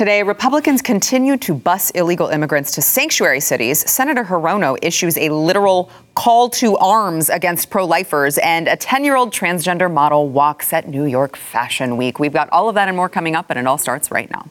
Today, Republicans continue to bus illegal immigrants to sanctuary cities. Senator Hirono issues a literal call to arms against pro lifers, and a 10 year old transgender model walks at New York Fashion Week. We've got all of that and more coming up, and it all starts right now.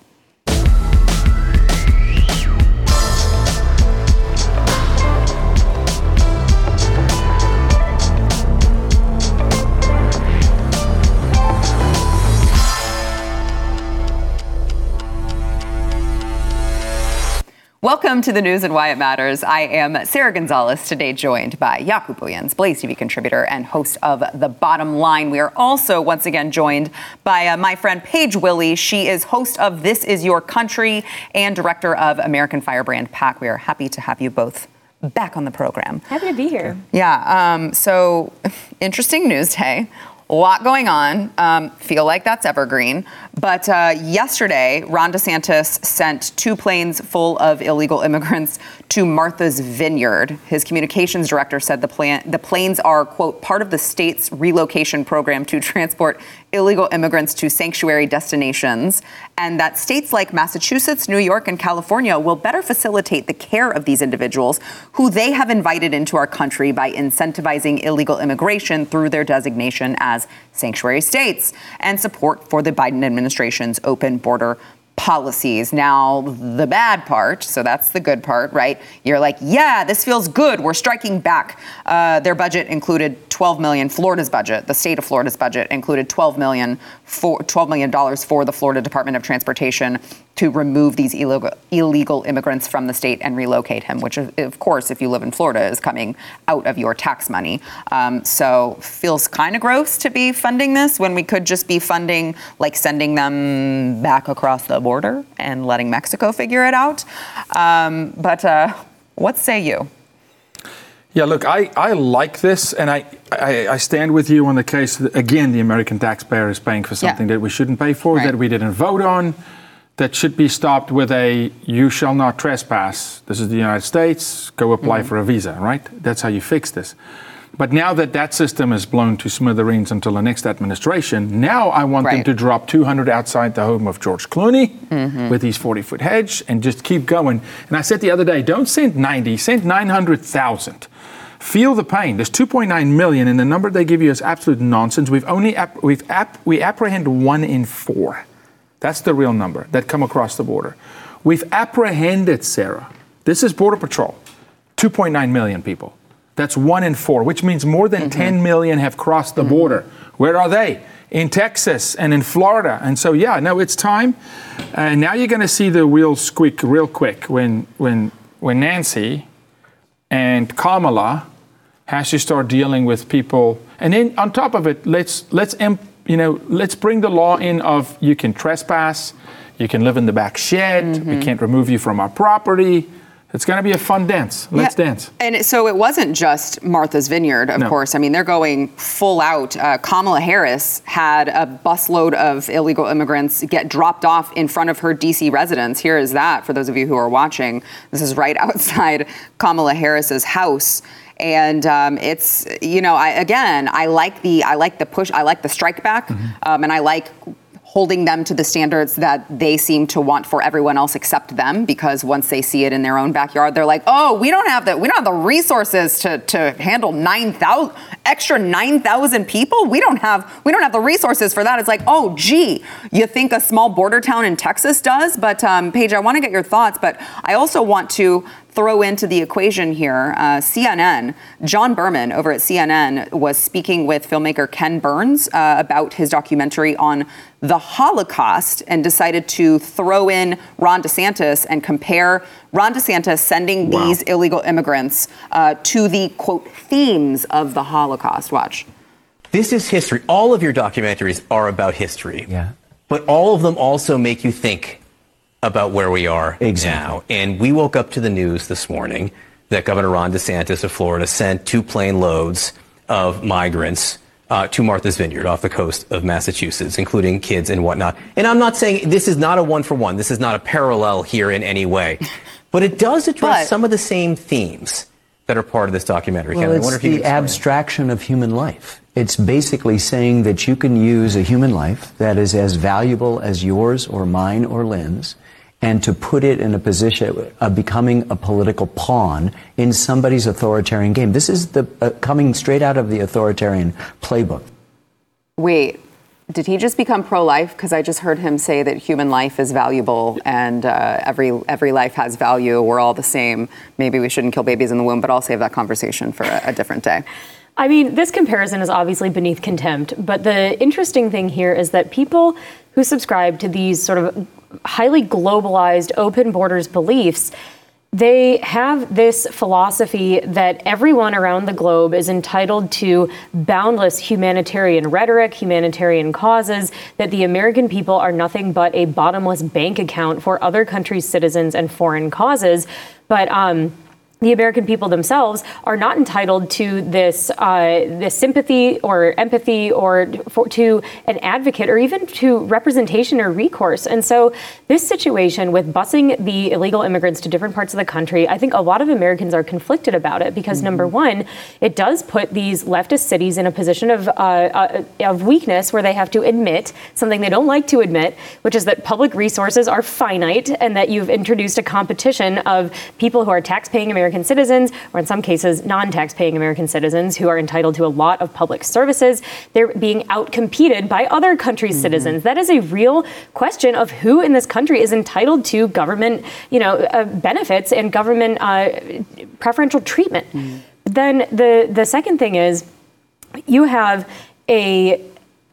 Welcome to the news and why it matters. I am Sarah Gonzalez, today joined by Jaco Booyens, Blaze TV contributor and host of The Bottom Line. We are also once again joined by uh, my friend Paige Willie. She is host of This Is Your Country and director of American Firebrand PAC. We are happy to have you both back on the program. Happy to be here. Yeah. Um, so, interesting news day a lot going on. Um, feel like that's evergreen. But uh, yesterday, Ron DeSantis sent two planes full of illegal immigrants to Martha's Vineyard. His communications director said the, plan- the planes are, quote, part of the state's relocation program to transport illegal immigrants to sanctuary destinations, and that states like Massachusetts, New York, and California will better facilitate the care of these individuals who they have invited into our country by incentivizing illegal immigration through their designation as sanctuary states and support for the Biden administration's open border policies. Now, the bad part, so that's the good part, right? You're like, yeah, this feels good. We're striking back. Uh, their budget included 12 million. Florida's budget, the state of Florida's budget, included 12 million for 12 million dollars for the Florida Department of Transportation to remove these illegal, illegal immigrants from the state and relocate him, which, of course, if you live in Florida, is coming out of your tax money. Um, so feels kind of gross to be funding this when we could just be funding, like sending them back across the border and letting Mexico figure it out. Um, but uh, what say you? Yeah, look, I, I like this, and I, I, I, stand with you on the case that, again, the American taxpayer is paying for something yeah. that we shouldn't pay for, right. that we didn't vote on that should be stopped with a you shall not trespass. This is the United States, go apply mm-hmm. for a visa, right? That's how you fix this. But now that that system is blown to smithereens until the next administration, now I want right. them to drop 200 outside the home of George Clooney mm-hmm. with his 40 foot hedge and just keep going. And I said the other day, don't send 90, send 900,000. Feel the pain. There's 2.9 million, and the number they give you is absolute nonsense. We've only ap- we've ap- we apprehend one in four. That's the real number that come across the border. We've apprehended, Sarah. This is Border Patrol. 2.9 million people. That's one in four, which means more than mm-hmm. 10 million have crossed the mm-hmm. border. Where are they? In Texas and in Florida. And so, yeah, no, it's time. And now you're going to see the wheels squeak real quick when, when, when Nancy and Kamala has to start dealing with people. And then on top of it, let's, let's you know, let's bring the law in of you can trespass, you can live in the back shed, mm-hmm. we can't remove you from our property. It's going to be a fun dance. Let's yeah. dance. And so it wasn't just Martha's Vineyard, of no. course. I mean, they're going full out. Uh, Kamala Harris had a busload of illegal immigrants get dropped off in front of her D.C. residence. Here is that for those of you who are watching. This is right outside Kamala Harris's house and um, it's you know I, again I like the I like the push I like the strike back mm-hmm. um, and I like holding them to the standards that they seem to want for everyone else except them because once they see it in their own backyard they're like oh we don't have the we don't have the resources to, to handle 9000 extra 9000 people. We don't have we don't have the resources for that. It's like oh gee you think a small border town in texas does? But um, paige i want to get your thoughts but i also want to throw into the equation here uh, CNN. John Berman over at CNN was speaking with filmmaker Ken Burns uh, about his documentary on the Holocaust and decided to throw in Ron DeSantis and compare Ron DeSantis sending wow. these illegal immigrants uh, to the quote themes of the Holocaust. Watch. This is history. All of your documentaries are about history. Yeah. But all of them also make you think about where we are exactly. now. And we woke up to the news this morning that Governor Ron DeSantis of Florida sent two plane loads of migrants uh, to Martha's Vineyard off the coast of Massachusetts, including kids and whatnot. And I'm not saying this is not a one for one. This is not a parallel here in any way. But it does address but, some of the same themes that are part of this documentary. Well, it's the abstraction of human life. It's basically saying that you can use a human life that is as valuable as yours or mine or Lynn's and to put it in a position of becoming a political pawn in somebody's authoritarian game. This is the uh, coming straight out of the authoritarian playbook. Wait, did he just become pro-life? Because I just heard him say that human life is valuable and uh, every every life has value. We're all the same. Maybe we shouldn't kill babies in the womb, but I'll save that conversation for a, a different day. I mean, this comparison is obviously beneath contempt, but the interesting thing here is that people who subscribe to these sort of highly globalized open borders beliefs they have this philosophy that everyone around the globe is entitled to boundless humanitarian rhetoric, humanitarian causes, that the American people are nothing but a bottomless bank account for other countries' citizens and foreign causes. But um, the American people themselves are not entitled to this uh, this sympathy or empathy or for, to an advocate or even to representation or recourse. And so, this situation with busing the illegal immigrants to different parts of the country, I think a lot of Americans are conflicted about it because mm-hmm. number one, it does put these leftist cities in a position of uh, uh, of weakness where they have to admit something they don't like to admit, which is that public resources are finite and that you've introduced a competition of people who are tax-paying Americans American citizens, or in some cases, non tax paying American citizens who are entitled to a lot of public services. They're being outcompeted by other countries' mm-hmm. citizens. That is a real question of who in this country is entitled to government, you know, uh, benefits and government uh, preferential treatment. Mm-hmm. Then the the second thing is you have a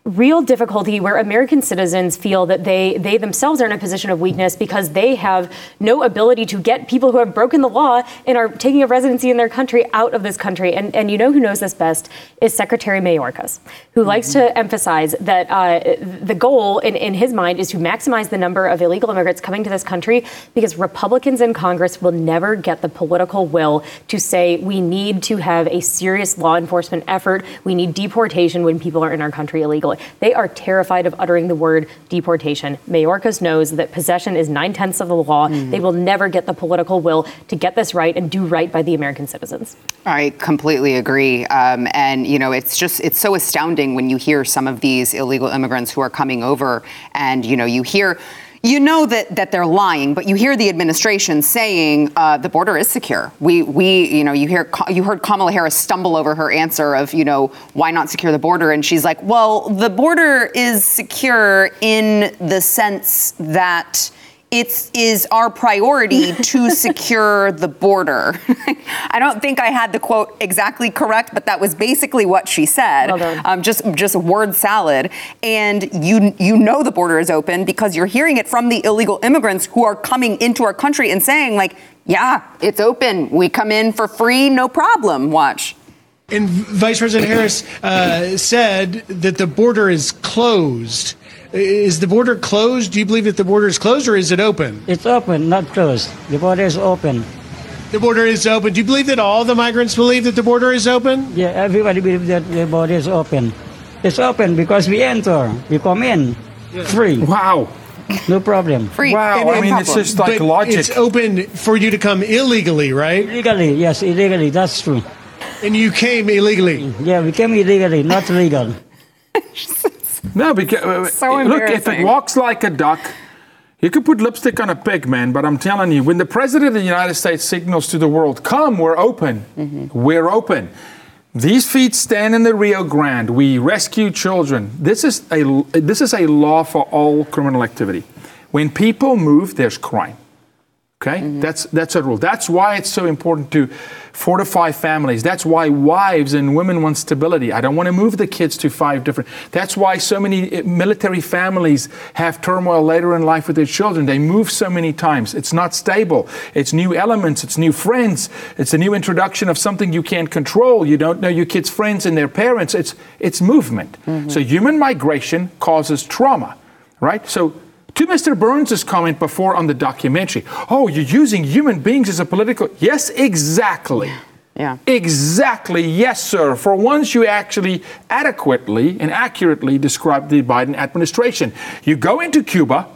real difficulty where American citizens feel that they they themselves are in a position of weakness because they have no ability to get people who have broken the law and are taking a residency in their country out of this country. And and you know who knows this best is Secretary Mayorkas, who mm-hmm. likes to emphasize that uh, the goal in, in his mind is to maximize the number of illegal immigrants coming to this country because Republicans in Congress will never get the political will to say we need to have a serious law enforcement effort. We need deportation when people are in our country illegally. They are terrified of uttering the word deportation. Mayorkas knows that possession is nine tenths of the law. Mm. They will never get the political will to get this right and do right by the American citizens. I completely agree. Um, and, you know, it's just, it's so astounding when you hear some of these illegal immigrants who are coming over and, you know, you hear, you know that, that they're lying, but you hear the administration saying uh, the border is secure. We, we, you know, you hear you heard Kamala Harris stumble over her answer of, you know, why not secure the border? And she's like, well, the border is secure in the sense that it is our priority to secure the border. I don't think I had the quote exactly correct, but that was basically what she said. Well um, just just word salad. And you you know the border is open because you're hearing it from the illegal immigrants who are coming into our country and saying like, yeah, it's open. We come in for free, no problem. Watch. And Vice President Harris uh, said that the border is closed. Is the border closed? Do you believe that the border is closed or is it open? It's open, not closed. The border is open. The border is open. Do you believe that all the migrants believe that the border is open? Yeah, everybody believes that the border is open. It's open because we enter, we come in, yeah. free. Wow. No problem. Free. Wow, I mean, it's just like but logic. It's open for you to come illegally, right? Illegally, yes, illegally. That's true. And you came illegally? Yeah, we came illegally, not legal. No, because uh, so look, if it walks like a duck, you could put lipstick on a pig, man. But I'm telling you, when the president of the United States signals to the world, "Come, we're open, mm-hmm. we're open." These feet stand in the Rio Grande. We rescue children. This is a this is a law for all criminal activity. When people move, there's crime. Okay, mm-hmm. that's that's a rule. That's why it's so important to fortify families. That's why wives and women want stability. I don't want to move the kids to five different. That's why so many eh, military families have turmoil later in life with their children. They move so many times. It's not stable. It's new elements. It's new friends. It's a new introduction of something you can't control. You don't know your kids' friends and their parents. It's it's movement. Mm-hmm. So human migration causes trauma, right? So to Mr. Burns's comment before on the documentary, oh, you're using human beings as a political. Yes, exactly. Yeah. Exactly. Yes, sir. For once, you actually adequately and accurately describe the Biden administration. You go into Cuba,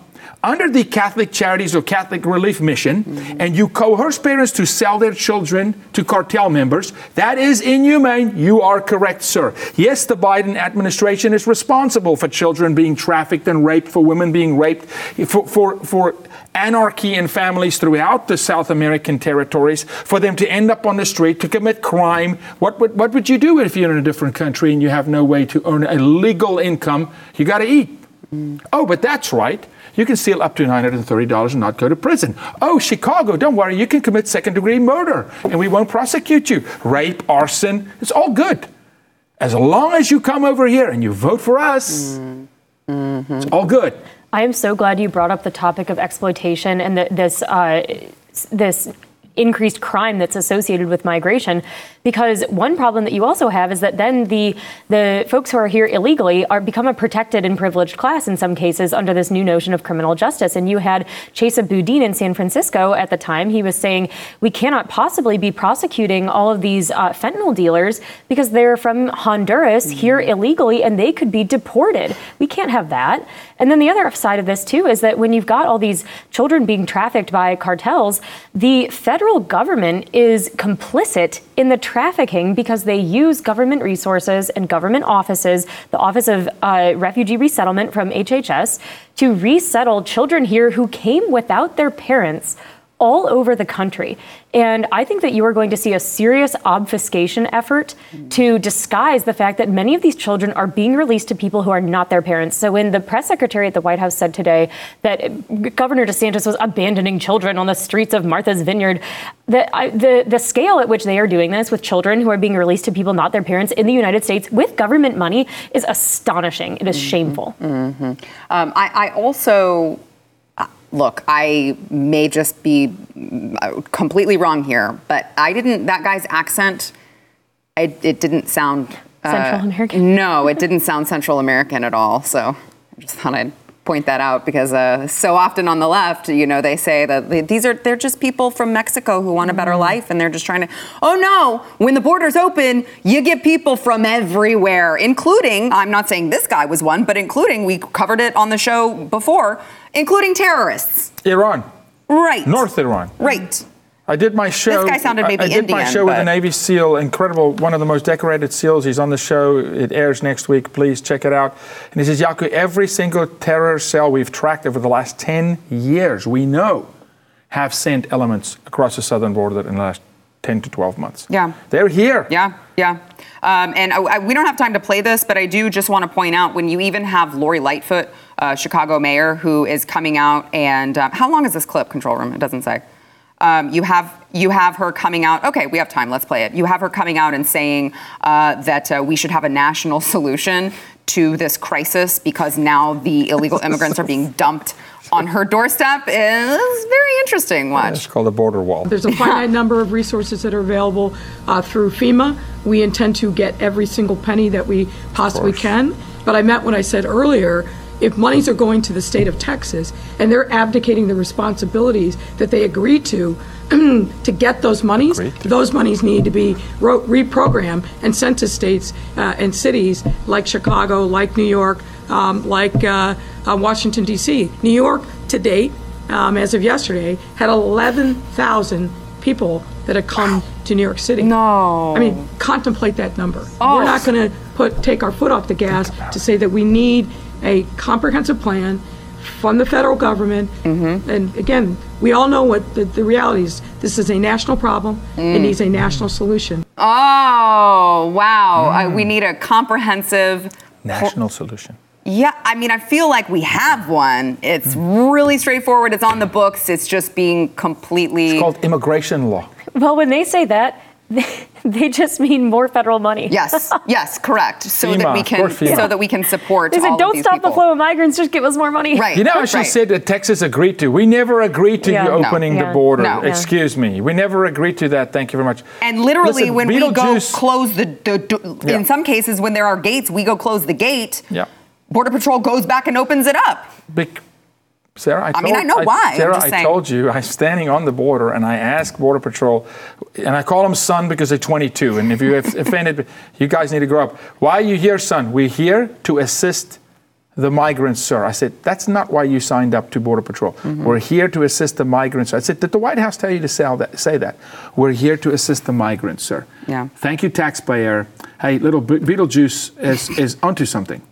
under the Catholic Charities or Catholic Relief Mission, mm-hmm. and you coerce parents to sell their children to cartel members, that is inhumane. You are correct, sir. Yes, the Biden administration is responsible for children being trafficked and raped, for women being raped, for, for, for anarchy in families throughout the South American territories, for them to end up on the street to commit crime. What would, what would you do if you're in a different country and you have no way to earn a legal income? You got to eat. Mm. Oh, but that's right. You can steal up to $930 and not go to prison. Oh, Chicago, don't worry, you can commit second degree murder and we won't prosecute you. Rape, arson, it's all good. As long as you come over here and you vote for us, mm-hmm. it's all good. I am so glad you brought up the topic of exploitation and the, this uh, this increased crime that's associated with migration. Because one problem that you also have is that then the the folks who are here illegally are become a protected and privileged class in some cases under this new notion of criminal justice. And you had Chesa Boudin in San Francisco at the time. He was saying we cannot possibly be prosecuting all of these uh, fentanyl dealers because they're from Honduras mm-hmm. here illegally and they could be deported. We can't have that. And then the other side of this too is that when you've got all these children being trafficked by cartels, the federal government is complicit in the trafficking because they use government resources and government offices, the Office of uh, Refugee Resettlement from HHS, to resettle children here who came without their parents all over the country. And I think that you are going to see a serious obfuscation effort to disguise the fact that many of these children are being released to people who are not their parents. So when the press secretary at the White House said today that Governor DeSantis was abandoning children on the streets of Martha's Vineyard, the, I, the, the scale at which they are doing this with children who are being released to people not their parents in the United States with government money is astonishing. It is mm-hmm. shameful. Mm-hmm. Um, I, I also look, I may just be uh, completely wrong here, but I didn't, that guy's accent, I, it didn't sound. Uh, Central American? No, it didn't sound Central American at all. So I just thought I'd point that out because uh, so often on the left, you know, they say that these are they're just people from Mexico who want a better mm. life, and they're just trying to. Oh no! When the borders open, you get people from everywhere, including I'm not saying this guy was one, but including we covered it on the show before, including terrorists. Iran. Right. North Iran. Right. I did my show. This guy sounded maybe I, I did Indian, my show with a Navy SEAL, incredible, one of the most decorated SEALs. He's on the show. It airs next week. Please check it out. And he says, Jaco, every single terror cell we've tracked over the last 10 years, we know, have sent elements across the southern border in the last 10 to 12 months. Yeah. They're here. Yeah, yeah. Um, and I, I, we don't have time to play this, but I do just want to point out when you even have Lori Lightfoot, uh, Chicago mayor, who is coming out and um, how long is this clip, control room? It doesn't say. Um, you have you have her coming out. Okay, we have time. Let's play it. You have her coming out and saying uh, that uh, we should have a national solution to this crisis because now the illegal immigrants are being dumped on her doorstep is very interesting. Watch. It's called a border wall. There's a finite number of resources that are available uh, through FEMA. We intend to get every single penny that we possibly can. But I meant what I said earlier if monies are going to the state of Texas and they're abdicating the responsibilities that they agreed to to get those monies, those monies need to be reprogrammed and sent to states uh, and cities like Chicago, like New York, um, like uh, uh, Washington, D.C. New York, to date, um, as of yesterday, had 11,000 people that had come to New York City. No. I mean, contemplate that number. Oh. We're not going to put take our foot off the gas to say that we need a comprehensive plan from the federal government. Mm-hmm. And again, we all know what the, the reality is. This is a national problem. Mm. It needs a national solution. Oh, wow. Mm. Uh, we need a comprehensive national solution. Yeah, I mean, I feel like we have one. It's mm. really straightforward. It's on the books. It's just being completely. It's called immigration law. Well, when they say that, they just mean more federal money. Yes, yes, correct. So FEMA, that we can, so that we can support. They said, "Don't stop people. the flow of migrants. Just give us more money." Right. You know, how she right. said that Texas agreed to. We never agreed to yeah. you opening no. the border. No. Excuse me. We never agreed to that. Thank you very much. And literally, Listen, when we go close the, the yeah. in some cases, when there are gates, we go close the gate. Yeah. Border Patrol goes back and opens it up. Big, Sarah, I, told, I mean, I know why. Sarah, I told you, I'm standing on the border and I ask Border Patrol, and I call them son because they're 22. And if you offended, you guys need to grow up. Why are you here, son? We're here to assist the migrants, sir. I said, that's not why you signed up to Border Patrol. Mm-hmm. We're here to assist the migrants. I said, did the White House tell you to that, say that? We're here to assist the migrants, sir. Yeah. Thank you, taxpayer. Hey, little Beetlejuice is, is onto something.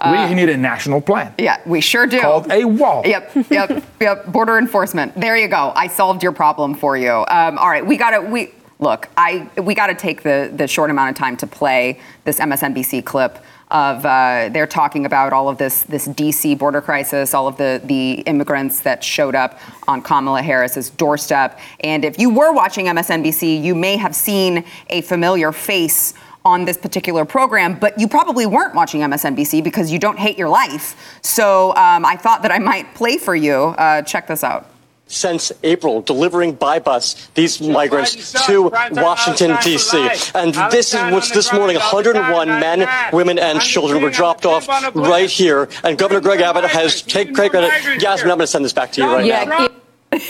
Uh, we need a national plan. Yeah, we sure do. Called a wall. Yep, yep, yep. Border enforcement. There you go. I solved your problem for you. Um, all right, we got to we look. I we got to take the the short amount of time to play this MSNBC clip of uh, they're talking about all of this this DC border crisis, all of the the immigrants that showed up on Kamala Harris's doorstep. And if you were watching MSNBC, you may have seen a familiar face on this particular program, but you probably weren't watching MSNBC because you don't hate your life. So um, I thought that I might play for you. Uh, check this out since April, delivering by bus these migrants to Washington, D.C. And this is what's this morning 101 men, women, and children were dropped off right here. And Governor Greg Abbott has take great credit. Yasmin, I'm going to send this back to you right yeah. now.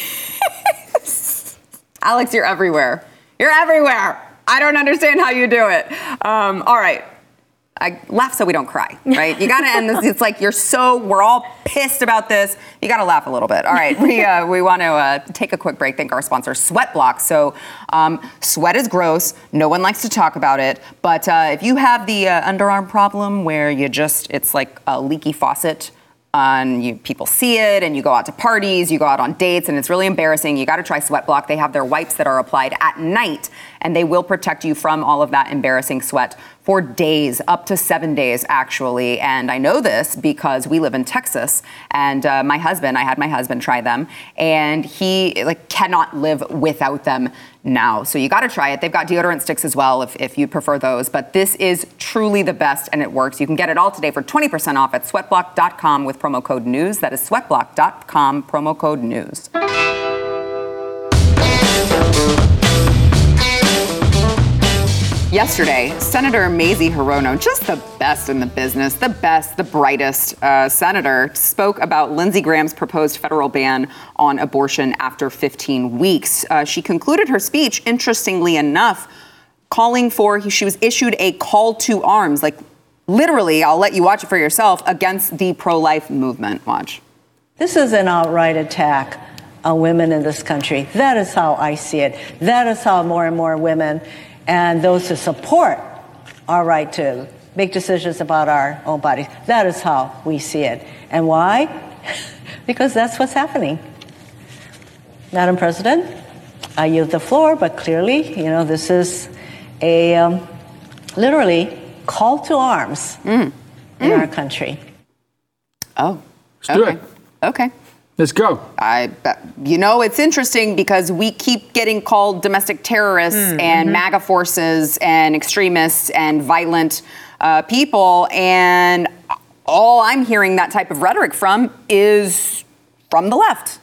Alex, you're everywhere. You're everywhere. I don't understand how you do it. Um, all right. I laugh so we don't cry, right? You got to end this. It's like you're so we're all pissed about this. You got to laugh a little bit. All right, we uh, we want to uh, take a quick break. Thank our sponsor, SweatBlock. So, um, sweat is gross. No one likes to talk about it. But uh, if you have the uh, underarm problem where you just it's like a leaky faucet and you, people see it and you go out to parties, you go out on dates, and it's really embarrassing. You got to try SweatBlock. They have their wipes that are applied at night, and they will protect you from all of that embarrassing sweat for days, up to seven days, actually. And I know this because we live in Texas, and uh, my husband, I had my husband try them, and he like cannot live without them now. So you got to try it. They've got deodorant sticks as well if, if you prefer those. But this is truly the best and it works. You can get it all today for 20% off at sweatblock.com with promo code news. That is sweatblock.com, promo code news. Yesterday, Senator Mazie Hirono, just the best in the business, the best, the brightest uh, senator, spoke about Lindsey Graham's proposed federal ban on abortion after 15 weeks. Uh, she concluded her speech, interestingly enough, calling for, she was issued a call to arms, like literally, I'll let you watch it for yourself, against the pro life movement. Watch. This is an outright attack on women in this country. That is how I see it. That is how more and more women and those who support our right to make decisions about our own bodies. That is how we see it. And why? because that's what's happening. Madam President, I yield the floor, but clearly, you know, this is a um, literally call to arms mm. in mm. our country. Oh, Let's okay. do it. Okay. Let's go. I, you know, it's interesting because we keep getting called domestic terrorists mm, and mm-hmm. MAGA forces and extremists and violent uh, people, and all I'm hearing that type of rhetoric from is from the left.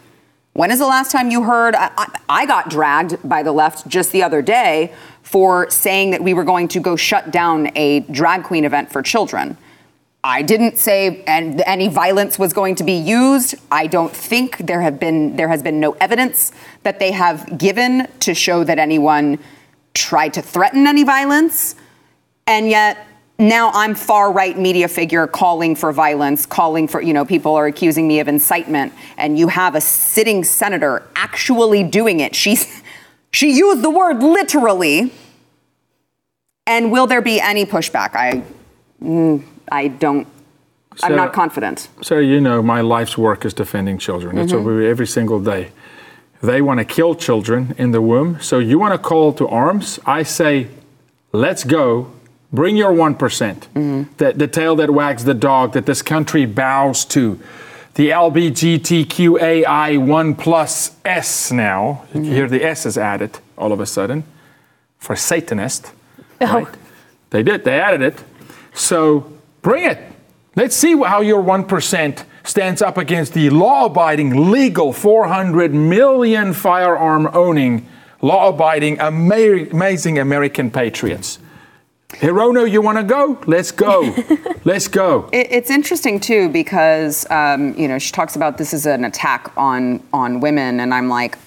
When is the last time you heard? I, I got dragged by the left just the other day for saying that we were going to go shut down a drag queen event for children. I didn't say and any violence was going to be used. I don't think there have been there has been no evidence that they have given to show that anyone tried to threaten any violence. And yet now I'm far right media figure calling for violence, calling for, you know, people are accusing me of incitement and you have a sitting senator actually doing it. She's she used the word literally. And will there be any pushback? I mm, I don't. I'm not confident. So you know, my life's work is defending children. That's mm-hmm. what we do every single day. They want to kill children in the womb. So you want to call to arms? I say, let's go. Bring your one mm-hmm. The, the tail that wags the dog that this country bows to. The LBGTQAI one plus S now. Mm-hmm. You hear the S is added all of a sudden for Satanist. Oh. Right? They did. They added it. So Bring it. Let's see how your 1% stands up against the law abiding, legal, 400 million firearm owning, law abiding, amazing American patriots. Hirono, you want to go? Let's go. Let's go. it's interesting too because um, you know she talks about this is an attack on on women, and I'm like,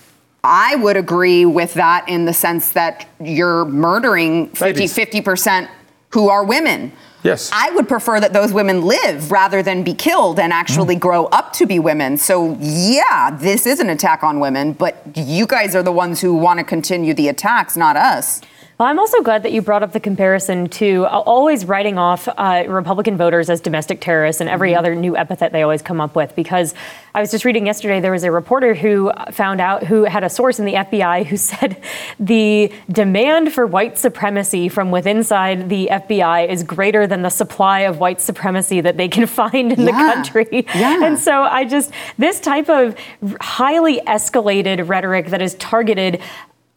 I would agree with that in the sense that you're murdering 50 percent who are women. Yes. I would prefer that those women live rather than be killed and actually Mm. grow up to be women. So, yeah, this is an attack on women, but you guys are the ones who want to continue the attacks, not us. Well, I'm also glad that you brought up the comparison to uh, always writing off uh, Republican voters as domestic terrorists and every other new epithet they always come up with. Because I was just reading yesterday, there was a reporter who found out, who had a source in the FBI who said the demand for white supremacy from within inside the FBI is greater than the supply of white supremacy that they can find in the country. Yeah. And so I just, this type of highly escalated rhetoric that is targeted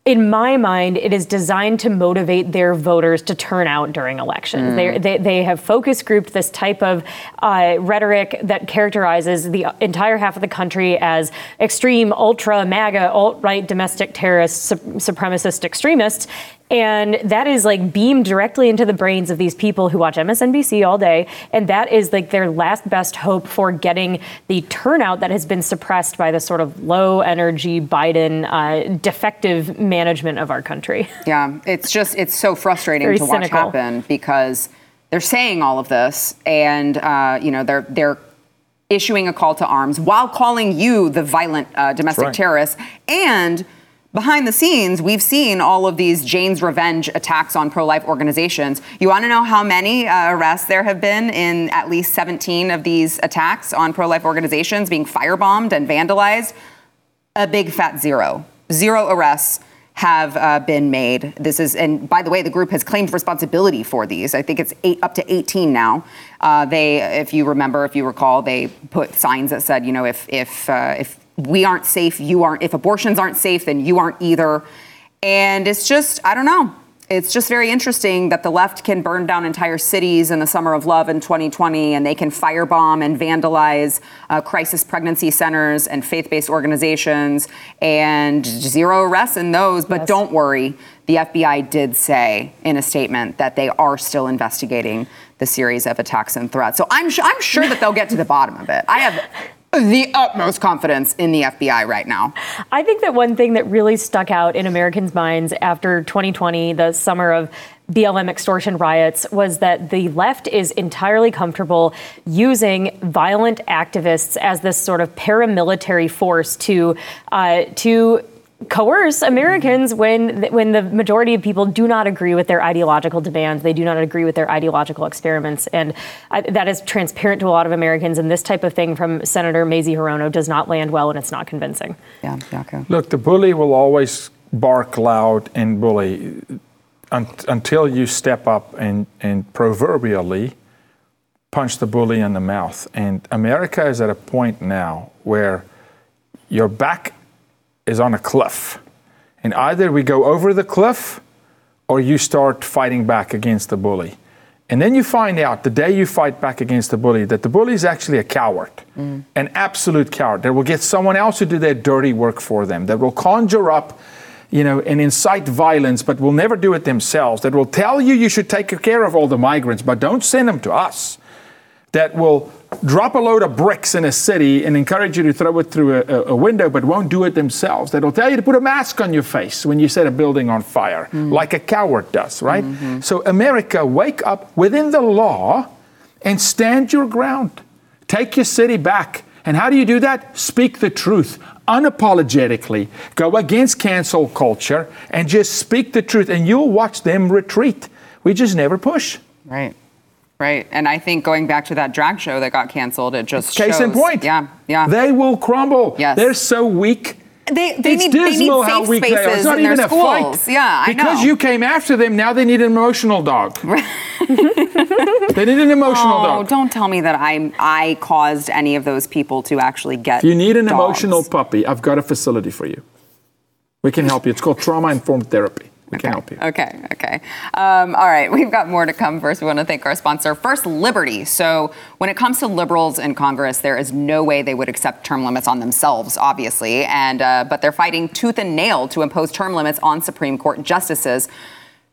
in my mind, it is designed to motivate their voters to turn out during elections. Mm. They, they, have focus grouped this type of uh, rhetoric that characterizes the entire half of the country as extreme, ultra, MAGA, alt right, domestic terrorists, su- supremacist extremists. And that is like beamed directly into the brains of these people who watch MSNBC all day. And that is like their last best hope for getting the turnout that has been suppressed by the sort of low energy Biden uh, defective management of our country. Yeah, it's just it's so frustrating Very to watch cynical. happen because they're saying all of this, and uh, you know they're they're issuing a call to arms while calling you the violent uh, domestic right. terrorist, and behind the scenes we've seen all of these Jane's revenge attacks on pro-life organizations. You want to know how many uh, arrests there have been in at least 17 of these attacks on pro-life organizations being firebombed and vandalized? a big fat zero. Zero arrests have uh, been made. This is, and by the way, the group has claimed responsibility for these. I think it's eight, up to 18 now. Uh, they, if you remember, if you recall, they put signs that said, you know, if if uh, if we aren't safe, you aren't. If abortions aren't safe, then you aren't either. And it's just, I don't know. It's just very interesting that the left can burn down entire cities in the summer of love in 2020, and they can firebomb and vandalize uh, crisis pregnancy centers and faith based organizations, and zero arrests in those. But don't worry, the FBI did say in a statement that they are still investigating the series of attacks and threats. So I'm, su- I'm sure that they'll get to the bottom of it. I have the utmost confidence in the FBI right now. I think that one thing that really stuck out in Americans' minds after 2020, the summer of BLM extortion riots, was that the left is entirely comfortable using violent activists as this sort of paramilitary force to uh, to coerce Americans when when the majority of people do not agree with their ideological demands, they do not agree with their ideological experiments, and I, that is transparent to a lot of Americans. And this type of thing from Senator Mazie Hirono does not land well, and it's not convincing. Yeah, Jaco. Look, the bully will always bark loud and bully un- until you step up and, and proverbially punch the bully in the mouth. And America is at a point now where your back is on a cliff. And either we go over the cliff or you start fighting back against the bully. And then you find out the day you fight back against the bully that the bully is actually a coward, mm. an absolute coward that will get someone else to do their dirty work for them, that will conjure up, you know, and incite violence, but will never do it themselves, that will tell you you should take care of all the migrants, but don't send them to us that will drop a load of bricks in a city and encourage you to throw it through a, a window but won't do it themselves. That will tell you to put a mask on your face when you set a building on fire, mm. like a coward does, right? Mm-hmm. So, America, wake up within the law and stand your ground. Take your city back. And how do you do that? Speak the truth unapologetically. Go against cancel culture and just speak the truth, and you'll watch them retreat. We just never push. Right. Right. And I think going back to that drag show that got canceled, it just Case in point. Yeah. Yeah. They will crumble. Yes. They're so weak. They, they it's need, they need dismal how safe weak they are. It's spaces not in even a schools. fight. Yeah, I because know. you came after them, now they need an emotional dog. they need an emotional oh, dog. don't tell me that I I caused any of those people to actually get. If you need an dogs. emotional puppy, I've got a facility for you. We can help you. It's called trauma informed therapy. We can help you. Okay, okay. Um, all right, we've got more to come. First, we want to thank our sponsor. First, Liberty. So, when it comes to liberals in Congress, there is no way they would accept term limits on themselves, obviously, and uh, but they're fighting tooth and nail to impose term limits on Supreme Court justices.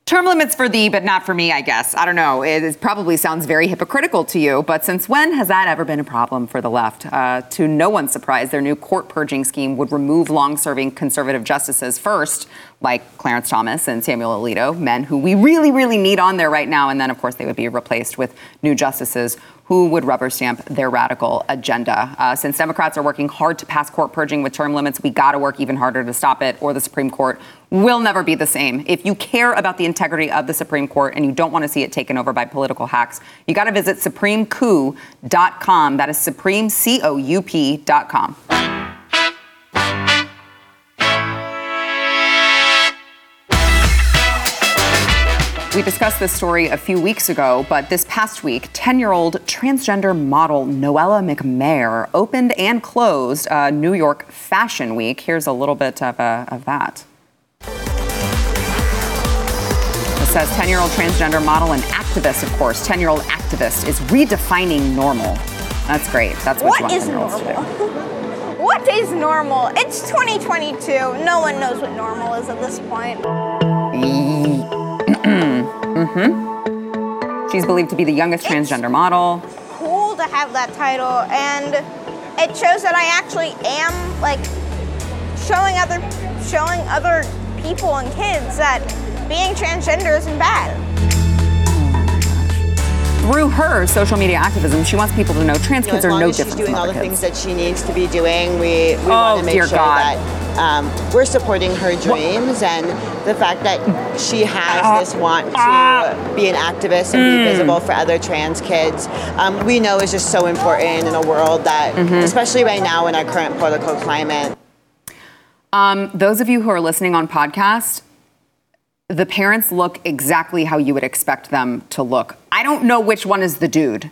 Term limits for thee, but not for me, I guess. I don't know. It, probably sounds very hypocritical to you, but since when has that ever been a problem for the left? Uh, to no one's surprise, their new court purging scheme would remove long serving conservative justices first, like Clarence Thomas and Samuel Alito, men who we really, really need on there right now. And then, of course, they would be replaced with new justices who would rubber stamp their radical agenda. Uh, since Democrats are working hard to pass court purging with term limits, we got to work even harder to stop it, or the Supreme Court will never be the same. If you care about the integrity of the Supreme Court and you don't want to see it taken over by political hacks, you got to visit supremecoup.com. That is supremecoup.com. We discussed this story a few weeks ago, but this past week, 10 year old transgender model Noella McMaher opened and closed uh, New York Fashion Week. Here's a little bit of, uh, of that. It says 10 year old transgender model and activist, of course. 10 year old activist is redefining normal. That's great. That's what, what you is want normal? What is normal? It's 2022. No one knows what normal is at this point. Mm-hmm. She's believed to be the youngest transgender model. Cool to have that title, and it shows that I actually am like showing other showing other people and kids that being transgender isn't bad. Through her social media activism, she wants people to know trans You know, kids as are long no as she's doing from all the kids. things that she needs to be doing, we, we Oh, want to make dear sure God. that um, we're supporting her dreams and the fact that she has this want to be an activist and be Mm. visible for other trans kids. Um, we know is just so important in a world that, Mm-hmm. especially right now in our current political climate. Um, those of you who are listening on podcast, the parents look exactly how you would expect them to look. I don't know which one is the dude.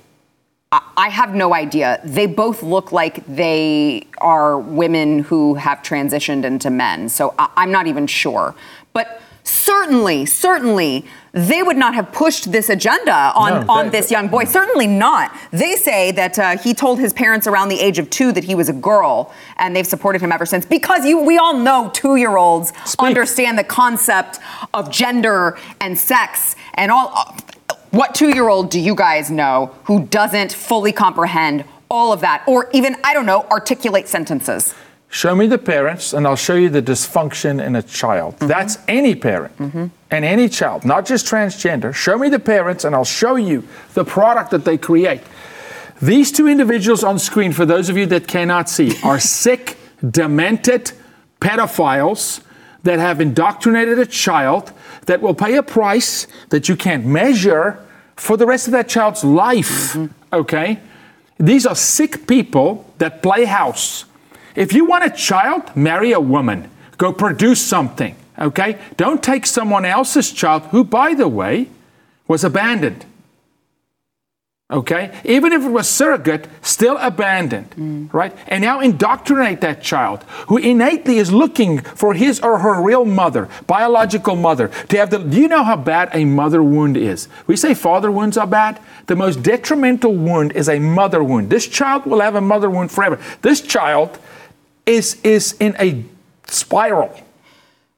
I- have no idea. They both look like they are women who have transitioned into men. So I- I'm not even sure. But certainly, certainly, they would not have pushed this agenda on, No, on they- this young boy. Certainly not. They say that uh, he told his parents around the age of two that he was a girl, and they've supported him ever since. Because you, we all know two-year-olds understand the concept of gender and sex and all. What two-year-old do you guys know who doesn't fully comprehend all of that, or even I don't know, articulate sentences? Show me the parents, and I'll show you the dysfunction in a child. Mm-hmm. That's any parent and any child, not just transgender. Show me the parents, and I'll show you the product that they create. These two individuals on screen, for those of you that cannot see, are sick, demented pedophiles that have indoctrinated a child that will pay a price that you can't measure for the rest of that child's life. Mm-hmm. Okay? These are sick people that play house. If you want a child, marry a woman. Go produce something. Okay? Don't take someone else's child, who, by the way, was abandoned. Okay? Even if it was surrogate, still abandoned. Mm. Right? And now indoctrinate that child who innately is looking for his or her real mother, biological mother, to have the. Do you know how bad a mother wound is? We say father wounds are bad. The most detrimental wound is a mother wound. This child will have a mother wound forever. This child is, is in a spiral.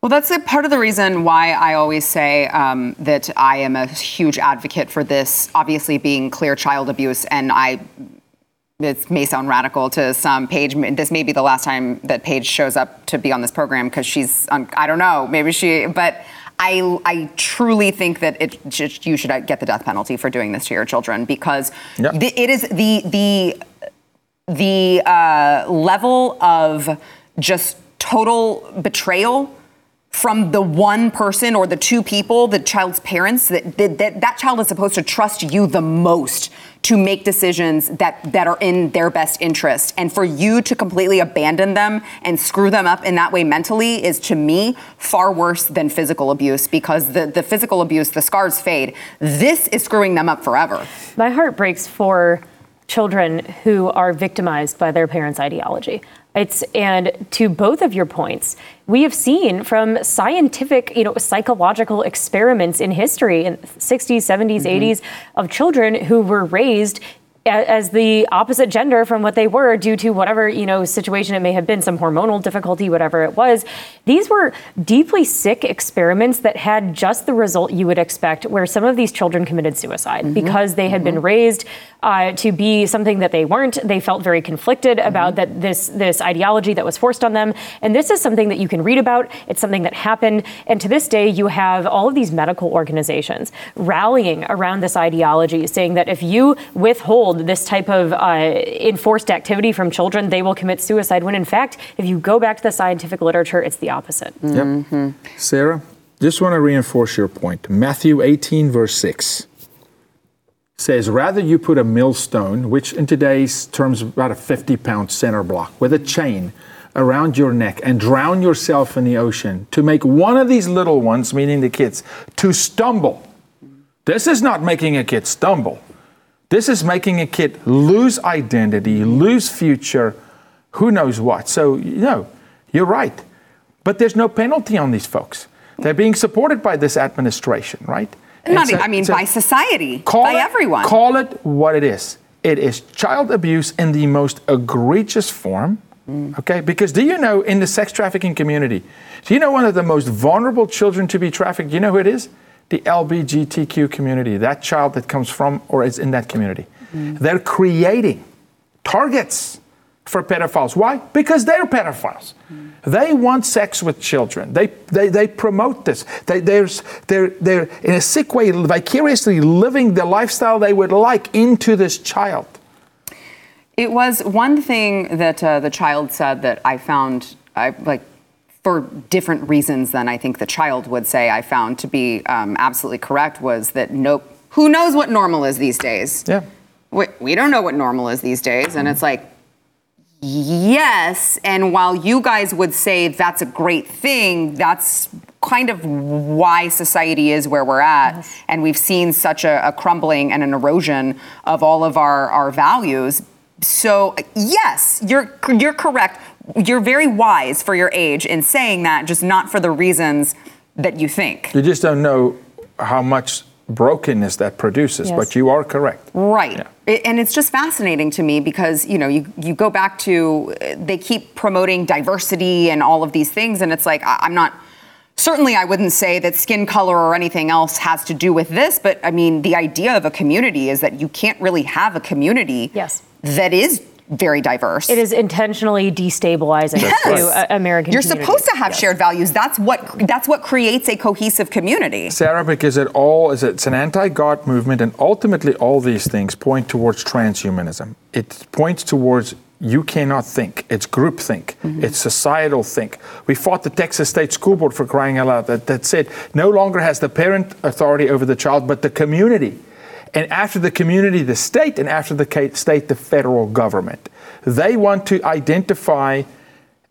Well, that's a part of the reason why I always say um, that I am a huge advocate for this, obviously being clear child abuse. And I, it may sound radical to some. Paige, this may be the last time that Paige shows up to be on this program because she's, on, I don't know, maybe she, but I, I truly think that it, should- you should get the death penalty for doing this to your children because Yep. the, it is the, the, the uh, level of just total betrayal from the one person or the two people, the child's parents, that that, that, that child is supposed to trust you the most to make decisions that, that are in their best interest. And for you to completely abandon them and screw them up in that way mentally is, to me, far worse than physical abuse because the, the physical abuse, the scars fade. This is screwing them up forever. My heart breaks for children who are victimized by their parents' ideology. It's and to both of your points, we have seen from scientific, you know, psychological experiments in history in 60s, 70s, 80s of children who were raised as the opposite gender from what they were due to whatever you know situation it may have been some hormonal difficulty whatever it was these were deeply sick experiments that had just the result you would expect where some of these children committed suicide mm-hmm. because they had mm-hmm. been raised uh, to be something that they weren't they felt very conflicted mm-hmm. about that this this ideology that was forced on them and this is something that you can read about it's something that happened and to this day you have all of these medical organizations rallying around this ideology saying that if you withhold this type of uh, enforced activity from children, they will commit suicide. When in fact, if you go back to the scientific literature, it's the opposite. Mm-hmm. Yep. Sarah, just want to reinforce your point. Matthew 18, verse 6 says, Rather you put a millstone, which in today's terms about a 50 pound center block, with a chain around your neck and drown yourself in the ocean to make one of these little ones, meaning the kids, to stumble. This is not making a kid stumble. This is making a kid lose identity, lose future, who knows what. So, you know, you're right. But there's no penalty on these folks. They're being supported by this administration, right? Not, so, I mean, so by society, by it, everyone. Call it what it is. It is child abuse in the most egregious form. Mm. Okay, because do you know in the sex trafficking community, do you know one of the most vulnerable children to be trafficked? Do you know who it is? The LBGTQ community, that child that comes from or is in that community. Mm. They're creating targets for pedophiles. Why? Because they're pedophiles. Mm. They want sex with children. They, they, they promote this. They, they're, they're, they're, in a sick way, vicariously living the lifestyle they would like into this child. It was one thing that uh, the child said that I found I like for different reasons than I think the child would say, I found to be um, absolutely correct was that nope, who knows what normal is these days? Yeah. We, we don't know what normal is these days. And it's like, yes. And while you guys would say that's a great thing, that's kind of why society is where we're at. Yes. And we've seen such a, a crumbling and an erosion of all of our, our values so yes, you're you're correct you're very wise for your age in saying that, just not for the reasons that you think. You just don't know how much brokenness that produces, yes. but you are correct. Right. Yeah. It, and it's just fascinating to me because, you know, you, you go back to, uh, they keep promoting diversity and all of these things, and it's like, I, I'm not. Certainly, I wouldn't say that skin color or anything else has to do with this, but I mean, the idea of a community is that you can't really have a community yes. that is very diverse. It is intentionally destabilizing yes. to American. You're supposed to have yes. shared values. That's what that's what creates a cohesive community. Sarah, because it all is it's an anti-God movement, and ultimately all these things point towards transhumanism. It points towards you cannot think. It's groupthink. Mm-hmm. It's societal think. We fought the Texas State School Board for crying out loud that, that said no longer has the parent authority over the child, but the community and after the community, the state, and after the state, the federal government. They want to identify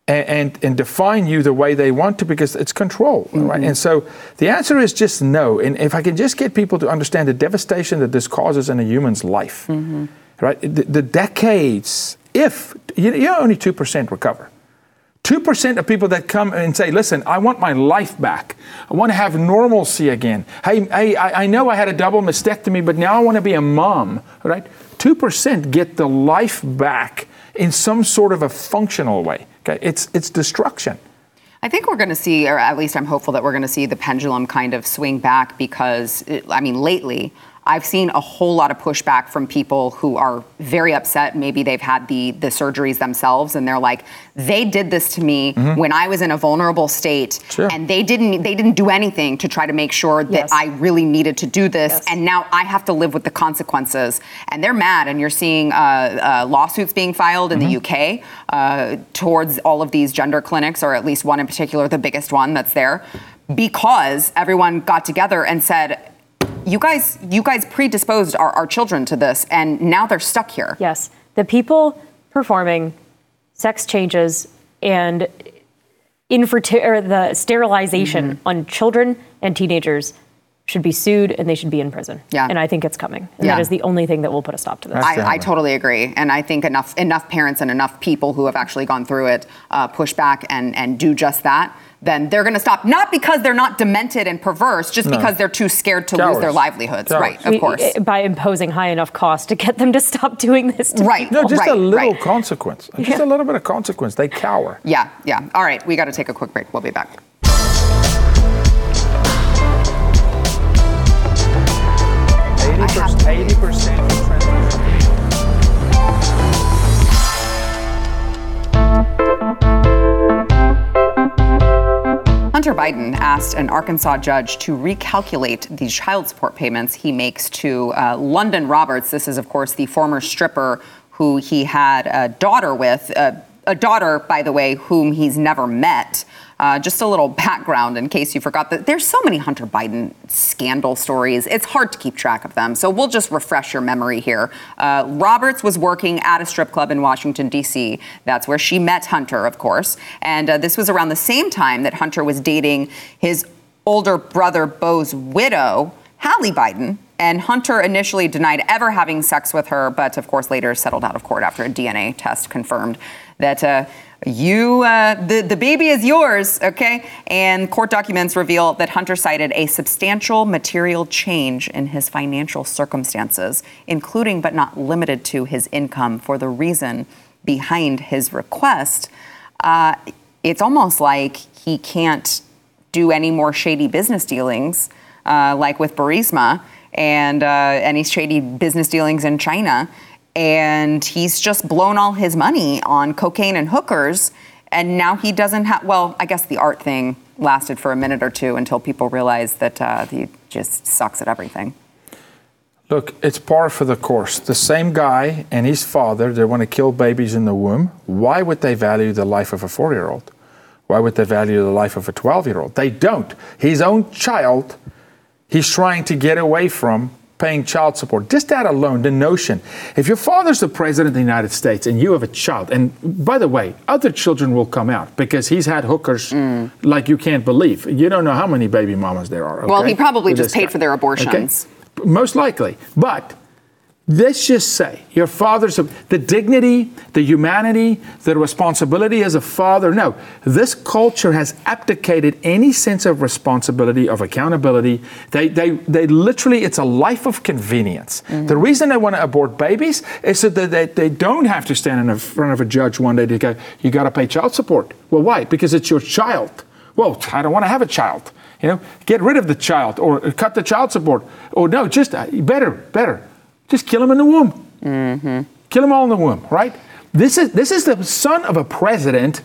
and, and, and define you the way they want to because it's control, mm-hmm. right? And so the answer is just no. And if I can just get people to understand the devastation that this causes in a human's life, mm-hmm. right? The, the, decades, if you, you know, only 2% recover. 2% of people that come and say, listen, I want my life back. I want to have normalcy again. Hey, hey I, I know I had a double mastectomy, but now I want to be a mom, right? 2% get the life back in some sort of a functional way. Okay? It's, it's destruction. I think we're going to see, or at least I'm hopeful that we're going to see the pendulum kind of swing back because, I mean, lately, I've seen a whole lot of pushback from people who are very upset. Maybe they've had the the surgeries themselves, and they're like, they did this to me mm-hmm. when I was in a vulnerable state, sure. and they didn't they didn't do anything to try to make sure that yes. I really needed to do this, yes. and now I have to live with the consequences. And they're mad, and you're seeing uh, uh, lawsuits being filed in mm-hmm. the UK uh, towards all of these gender clinics, or at least one in particular, the biggest one that's there because everyone got together and said you guys you guys predisposed our, our children to this and now they're stuck here yes the people performing sex changes and infertility or the sterilization mm-hmm. on children and teenagers should be sued and they should be in prison. Yeah. And I think it's coming. And yeah. that is the only thing that will put a stop to this. I, I, totally agree. And I think enough enough parents and enough people who have actually gone through it uh, push back and, and do just that then they're going to stop. Not because they're not demented and perverse, just No. because they're too scared to lose their livelihoods. Right, of We- course. Eh, by imposing high enough cost to get them to stop doing this. To Right. No, people. just a little consequence. Just a little bit of consequence. They cower. Yeah, yeah. All right, we got to take a quick break. We'll be back. Eighty percent. Hunter Biden asked an Arkansas judge to recalculate the child support payments he makes to uh, Lunden Roberts. This is, of course, the former stripper who he had a daughter with, uh, a daughter, by the way, whom he's never met. Uh, just a little background in case you forgot that there's so many Hunter Biden scandal stories. It's hard to keep track of them. So we'll just refresh your memory here. Uh, Roberts was working at a strip club in Washington, D.C. That's where she met Hunter, of course. And uh, this was around the same time that Hunter was dating his older brother, Beau's widow, Hallie Biden. And Hunter initially denied ever having sex with her, but of course later settled out of court after a DNA test confirmed that uh, you, uh, the, the baby is yours, okay? And court documents reveal that Hunter cited a substantial material change in his financial circumstances, including but not limited to his income, for the reason behind his request. Uh, it's almost like he can't do any more shady business dealings, uh, like with Burisma and uh, any shady business dealings in China. And he's just blown all his money on cocaine and hookers. And now he doesn't have, well, I guess the art thing lasted for a minute or two until people realized that uh, he just sucks at everything. Look, it's par for the course. The same guy and his father, they want to kill babies in the womb. Why would they value the life of a four year old? Why would they value the life of a 12 year old? They don't. His own child, he's trying to get away from paying child support. Just that alone, the notion. If your father's the president of the United States and you have a child, and by the way, other children will come out because he's had hookers mm. like you can't believe. You don't know how many baby mamas there are. Well, he probably just paid guy. for their abortions. Okay? Most likely. But let's just say your father's the dignity, the humanity, the responsibility as a father. No, this culture has abdicated any sense of responsibility, of accountability. They, they, they literally, it's a life of convenience. The reason they want to abort babies is so that they, they don't have to stand in front of a judge one day to go, you got to pay child support. Well, why? Because it's your child. Well, I don't want to have a child. You know, get rid of the child or cut the child support. Or no, just uh, better, better. Just kill him in the womb. Mm-hmm. Kill them all in the womb, right? This is this is the son of a president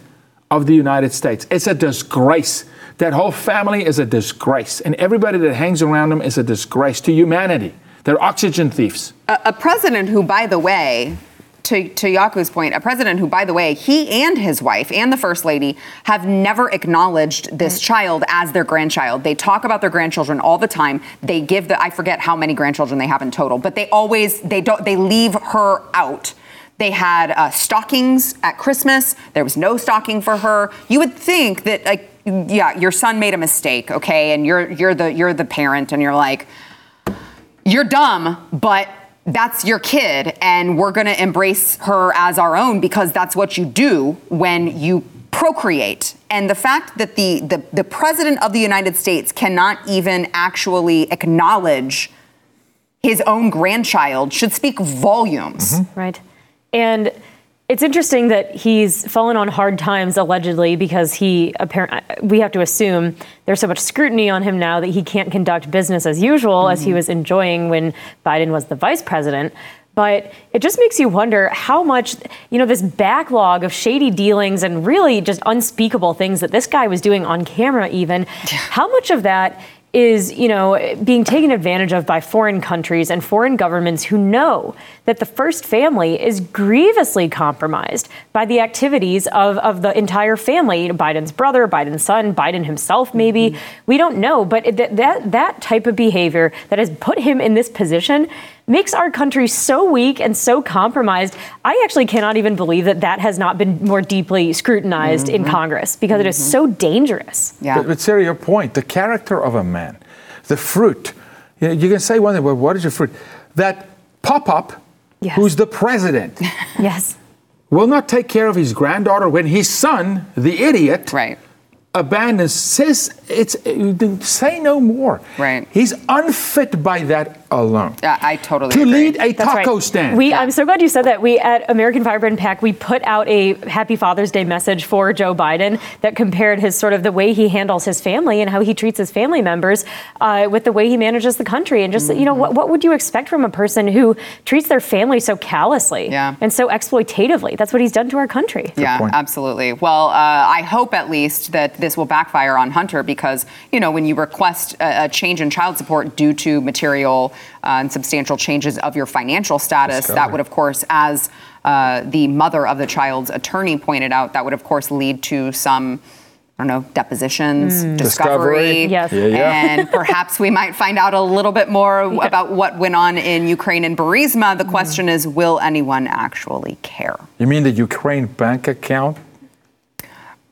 of the United States. It's a disgrace. That whole family is a disgrace, and everybody that hangs around them is a disgrace to humanity. They're oxygen thieves. A, a president who, by the way, to, to Jaco's point, a president who, by the way, he and his wife and the first lady have never acknowledged this child as their grandchild. They talk about their grandchildren all the time. They give the I forget how many grandchildren they have in total, but they always they don't they leave her out. They had uh, stockings at Christmas. There was no stocking for her. You would think that like yeah, your son made a mistake, okay, and you're you're the you're the parent, and you're like you're dumb, but that's your kid, and we're going to embrace her as our own because that's what you do when you procreate. And the fact that the, the, the president of the United States cannot even actually acknowledge his own grandchild should speak volumes. Mm-hmm. Right. And it's interesting that he's fallen on hard times allegedly because he apparently uh, we have to assume there's so much scrutiny on him now that he can't conduct business as usual as he mm-hmm. was enjoying when Biden was the vice president. But it just makes you wonder how much, you know, this backlog of shady dealings and really just unspeakable things that this guy was doing on camera, even, how much of that is, you know, being taken advantage of by foreign countries and foreign governments who know that the first family is grievously compromised by the activities of, of the entire family Biden's brother, Biden's son, Biden himself, maybe. Mm-hmm. We don't know. But that, that, that type of behavior that has put him in this position makes our country so weak and so compromised. I actually cannot even believe that that has not been more deeply scrutinized in Mhm. Congress because it is so dangerous. But, but Sarah, your point, the character of a man, the fruit. You, know, you can say one thing, well, what is your fruit? That pop up, who's the president, yes, will not take care of his granddaughter when his son, the idiot, right. abandons, says it's say no more. Right. He's unfit by that alone. Yeah, I totally to agree. lead a That's taco right. stand. We, I'm so glad you said that. We at American Firebrand PAC, we put out a Happy Father's Day message for Joe Biden that compared his sort of the way he handles his family and how he treats his family members uh, with the way he manages the country. And just you know, what, what would you expect from a person who treats their family so callously Yeah. and so exploitatively? That's what he's done to our country. Yeah, absolutely. Well, uh, I hope at least that this will backfire on Hunter because, you know, when you request a, a change in child support due to material uh, and substantial changes of your financial status, that would, of course, as uh, the mother of the child's attorney pointed out, that would, of course, lead to some. I don't know, depositions, Mm. discovery. Discovery. Yes. Yeah, yeah. And perhaps we might find out a little bit more about what went on in Ukraine and Burisma. Mm. The question is, will anyone actually care? You mean the Ukraine bank account?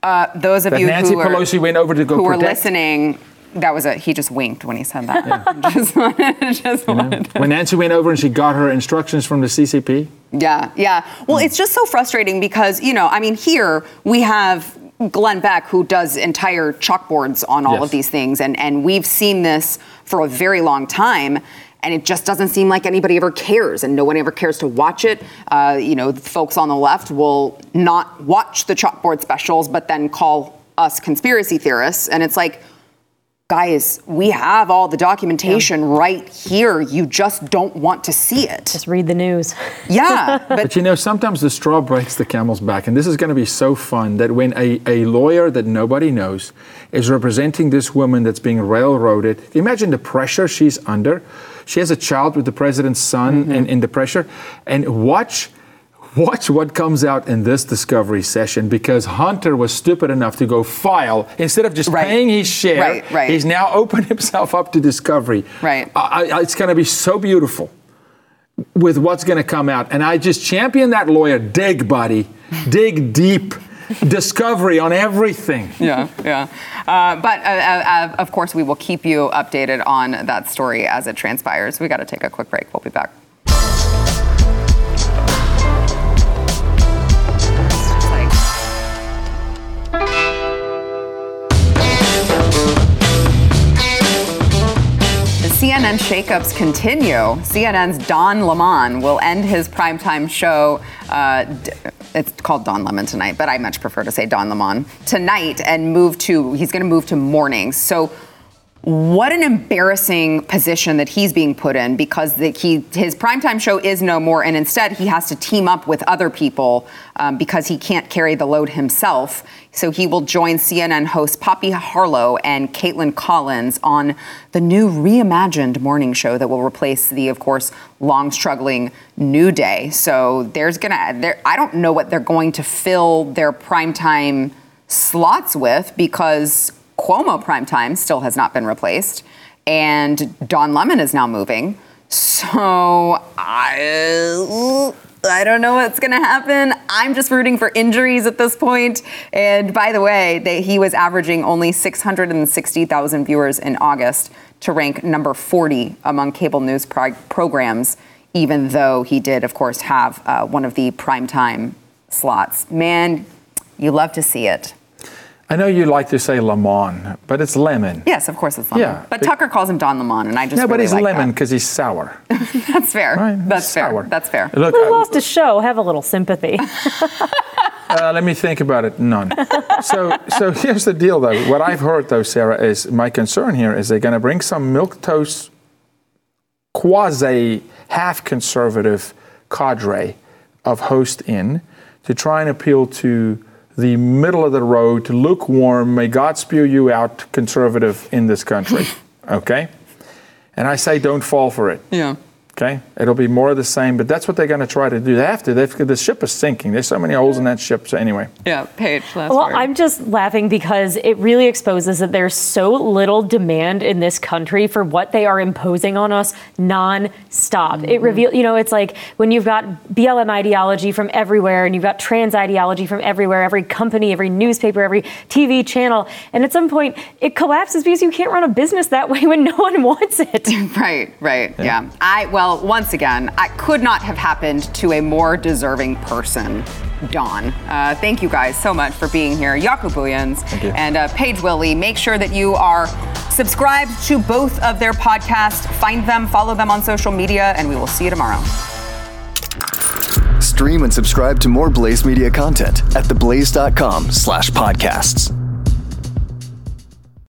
Uh, those of That you Nancy who are, Pelosi went over to go who were protect? listening, that was a he just winked when he said that. just wanted, just wanted When Nancy went over and she got her instructions from the CCP? Yeah, yeah. Well, it's just so frustrating because, you know, I mean, here we have Glenn Beck who does entire chalkboards on all Yes. of these things, and, and we've seen this for a very long time. And it just doesn't seem like anybody ever cares, and no one ever cares to watch it. Uh, you know, the folks on the left will not watch the chalkboard specials, but then call us conspiracy theorists. And it's like, guys, we have all the documentation right here. You just don't want to see it. Just read the news. Yeah, But, you know, sometimes the straw breaks the camel's back. And this is going to be so fun that when a, a lawyer that nobody knows is representing this woman that's being railroaded, imagine the pressure she's under. She has a child with the president's son Mm-hmm. in, in the pressure. And watch. Watch what comes out in this discovery session because Hunter was stupid enough to go file instead of just paying his share. Right, right. He's now opened himself up to discovery. Right. I, I, it's going to be so beautiful with what's going to come out. And I just champion that lawyer. Dig, buddy. Dig deep. Discovery on everything. Yeah, yeah. Uh, but uh, uh, of course, we will keep you updated on that story as it transpires. We got to take a quick break. We'll be back. CNN shakeups continue. CNN's Don Lemon will end his primetime show. Uh, d- it's called Don Lemon tonight, but I much prefer to say Don Lemon tonight and move to. He's going to move to mornings. So. What an embarrassing position that he's being put in because the, he, his primetime show is no more, and instead he has to team up with other people um, because he can't carry the load himself. So he will join CNN host Poppy Harlow and Kaitlan Collins on the new reimagined morning show that will replace the, of course, long struggling New Day. So there's gonna, there, I don't know what they're going to fill their primetime slots with because Cuomo primetime still has not been replaced, and Don Lemon is now moving. So I. I don't know what's going to happen. I'm just rooting for injuries at this point. And by the way, they, he was averaging only 660,000 viewers in August to rank number 40 among cable news pro- programs, even though he did, of course, have uh, one of the primetime slots. Man, you love to see it. I know you like to say lemon, but it's lemon. Yes, of course it's lemon. Yeah, but be- Tucker calls him Don Lemon, and I just no, but he's like lemon because he's sour. That's fair. That's fair. That's fair. Look, Who lost a show? Have a little sympathy. Uh, let me think about it. None. so, so here's the deal, though. What I've heard, though, Sarah, is my concern here is they're going to bring some milk toast, quasi half conservative cadre of host in to try and appeal to the middle of the road, lukewarm, may God spew you out conservative in this country. okay? And I say don't fall for it. Yeah. Okay, it'll be more of the same, but that's what they're going to try to do. They have to. They've, the ship is sinking. There's so many holes in that ship. So anyway, Yeah, Paige. Last well, word. I'm just laughing because it really exposes that there's so little demand in this country for what they are imposing on us non-stop. It mm-hmm. reveals, you know, it's like when you've got BLM ideology from everywhere and you've got trans ideology from everywhere, every company, every newspaper, every TV channel, and at some point it collapses because you can't run a business that way when no one wants it. Right, right. Yeah. I well, once again, I could not have happened to a more deserving person Don. Uh, thank you guys so much for being here. Jaco Booyens and uh, Paige Willie. Make sure that you are subscribed to both of their podcasts. Find them, follow them on social media, and we will see you tomorrow. Stream and subscribe to more Blaze Media content at theblaze.com slash podcasts.